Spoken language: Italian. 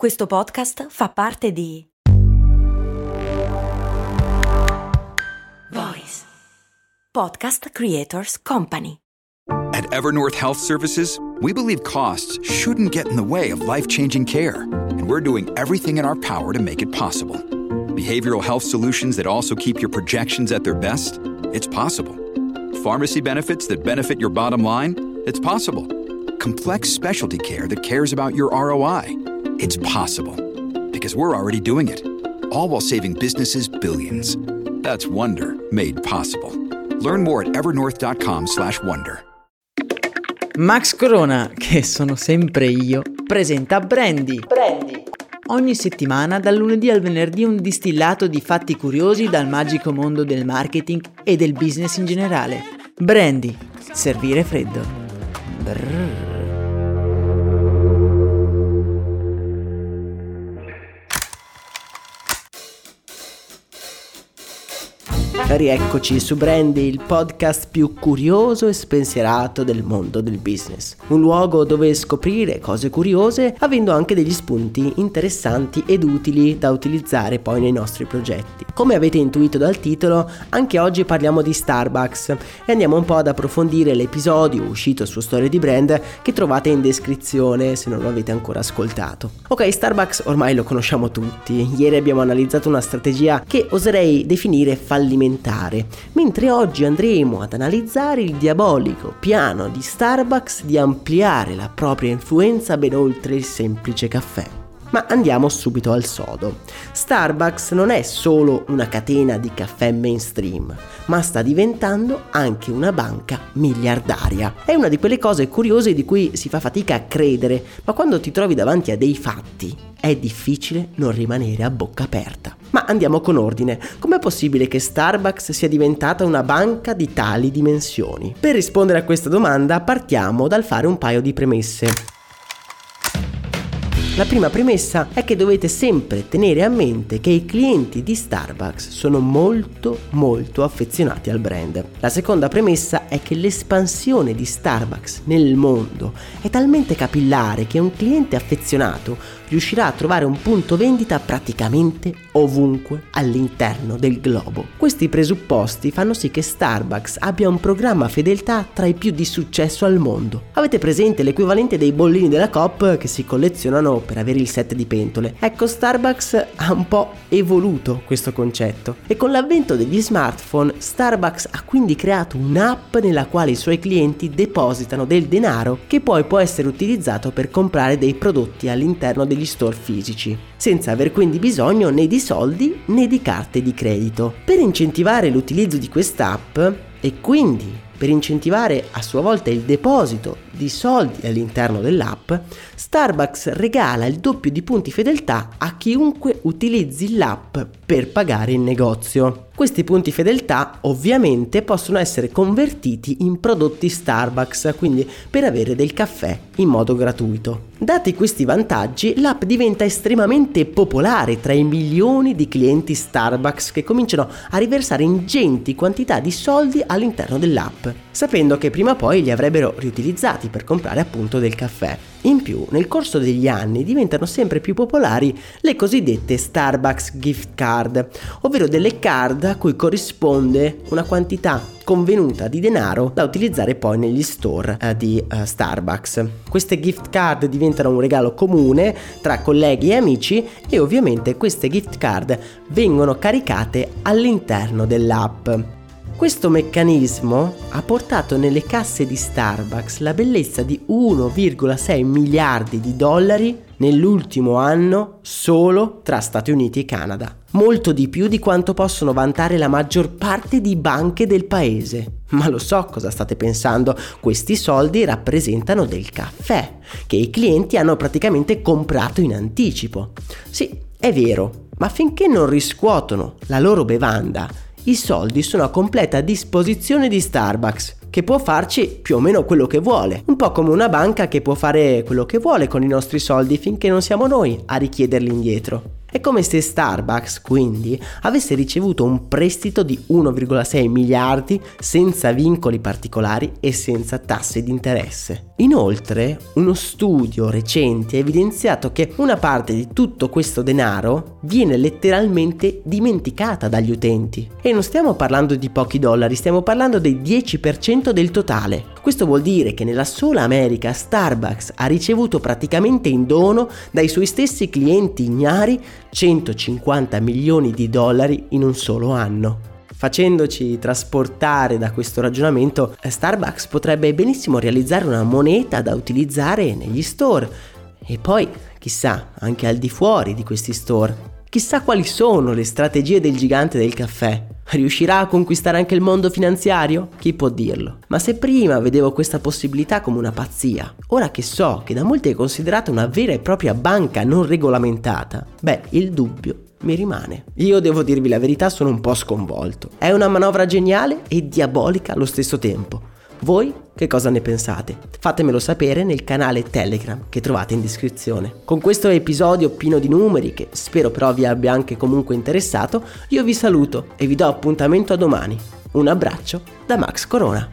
Questo podcast fa parte di Voice Podcast Creators Company. At Evernorth Health Services, we believe costs shouldn't get in the way of life-changing care, and we're doing everything in our power to make it possible. Behavioral health solutions that also keep your projections at their best? It's possible. Pharmacy benefits that benefit your bottom line? It's possible. Complex specialty care that cares about your ROI? It's possible. Because we're already doing it. All while saving businesses billions. That's Wonder made possible. Learn more at evernorth.com/wonder. Max Corona, che sono sempre io, presenta Brandy. Prendi. Ogni settimana, dal lunedì al venerdì, un distillato di fatti curiosi dal magico mondo del marketing e del business in generale. Brandy, servire freddo. Brrr. Rieccoci su Brandy, il podcast più curioso e spensierato del mondo del business. Un luogo dove scoprire cose curiose avendo anche degli spunti interessanti ed utili da utilizzare poi nei nostri progetti. Come avete intuito dal titolo, anche oggi parliamo di Starbucks e andiamo un po' ad approfondire l'episodio uscito su Storie di Brand che trovate in descrizione se non lo avete ancora ascoltato. Ok, Starbucks ormai lo conosciamo tutti. Ieri abbiamo analizzato una strategia che oserei definire fallimentare mentre oggi andremo ad analizzare il diabolico piano di Starbucks di ampliare la propria influenza ben oltre il semplice caffè. Ma andiamo subito al sodo. Starbucks non è solo una catena di caffè mainstream, ma sta diventando anche una banca miliardaria. È una di quelle cose curiose di cui si fa fatica a credere, ma quando ti trovi davanti a dei fatti è difficile non rimanere a bocca aperta. Ma andiamo con ordine. Com'è possibile che Starbucks sia diventata una banca di tali dimensioni? Per rispondere a questa domanda partiamo dal fare un paio di premesse. La prima premessa è che dovete sempre tenere a mente che i clienti di Starbucks sono molto molto affezionati al brand. La seconda premessa è che l'espansione di Starbucks nel mondo è talmente capillare che un cliente affezionato riuscirà a trovare un punto vendita praticamente ovunque all'interno del globo. Questi presupposti fanno sì che Starbucks abbia un programma fedeltà tra i più di successo al mondo. Avete presente l'equivalente dei bollini della Coop che si collezionano per avere il set di pentole? Ecco, Starbucks ha un po' evoluto questo concetto e con l'avvento degli smartphone Starbucks ha quindi creato un'app nella quale i suoi clienti depositano del denaro che poi può essere utilizzato per comprare dei prodotti all'interno degli store fisici, senza aver quindi bisogno né di soldi né di carte di credito. Per incentivare l'utilizzo di quest'app e quindi per incentivare a sua volta il deposito di soldi all'interno dell'app, Starbucks regala il doppio di punti fedeltà a chiunque utilizzi l'app per pagare in negozio. Questi punti fedeltà ovviamente possono essere convertiti in prodotti Starbucks, quindi per avere del caffè in modo gratuito. Dati questi vantaggi, l'app diventa estremamente popolare tra i milioni di clienti Starbucks che cominciano a riversare ingenti quantità di soldi all'interno dell'app, sapendo che prima o poi li avrebbero riutilizzati per comprare appunto del caffè. In più, nel corso degli anni diventano sempre più popolari le cosiddette Starbucks gift card, ovvero delle card a cui corrisponde una quantità convenuta di denaro da utilizzare poi negli store eh, di eh, Starbucks. Queste gift card diventano un regalo comune tra colleghi e amici e ovviamente queste gift card vengono caricate all'interno dell'app. Questo meccanismo ha portato nelle casse di Starbucks la bellezza di 1,6 miliardi di dollari nell'ultimo anno solo tra Stati Uniti e Canada. Molto di più di quanto possono vantare la maggior parte di banche del paese. Ma lo so cosa state pensando, questi soldi rappresentano del caffè, che i clienti hanno praticamente comprato in anticipo. Sì, è vero, ma finché non riscuotono la loro bevanda, i soldi sono a completa disposizione di Starbucks, che può farci più o meno quello che vuole, un po' come una banca che può fare quello che vuole con i nostri soldi finché non siamo noi a richiederli indietro. È come se Starbucks, quindi, avesse ricevuto un prestito di 1,6 miliardi senza vincoli particolari e senza tasse di interesse. Inoltre, uno studio recente ha evidenziato che una parte di tutto questo denaro viene letteralmente dimenticata dagli utenti. E non stiamo parlando di pochi dollari, stiamo parlando del 10% del totale. Questo vuol dire che nella sola America Starbucks ha ricevuto praticamente in dono dai suoi stessi clienti ignari 150 milioni di dollari in un solo anno. Facendoci trasportare da questo ragionamento, Starbucks potrebbe benissimo realizzare una moneta da utilizzare negli store e poi, chissà, anche al di fuori di questi store. Chissà quali sono le strategie del gigante del caffè. Riuscirà a conquistare anche il mondo finanziario? Chi può dirlo? Ma se prima vedevo questa possibilità come una pazzia, ora che so che da molti è considerata una vera e propria banca non regolamentata, beh, il dubbio mi rimane. Io devo dirvi la verità, sono un po' sconvolto. È una manovra geniale e diabolica allo stesso tempo. Voi che cosa ne pensate? Fatemelo sapere nel canale Telegram che trovate in descrizione. Con questo episodio pieno di numeri, che spero però vi abbia anche comunque interessato, io vi saluto e vi do appuntamento a domani. Un abbraccio da Max Corona.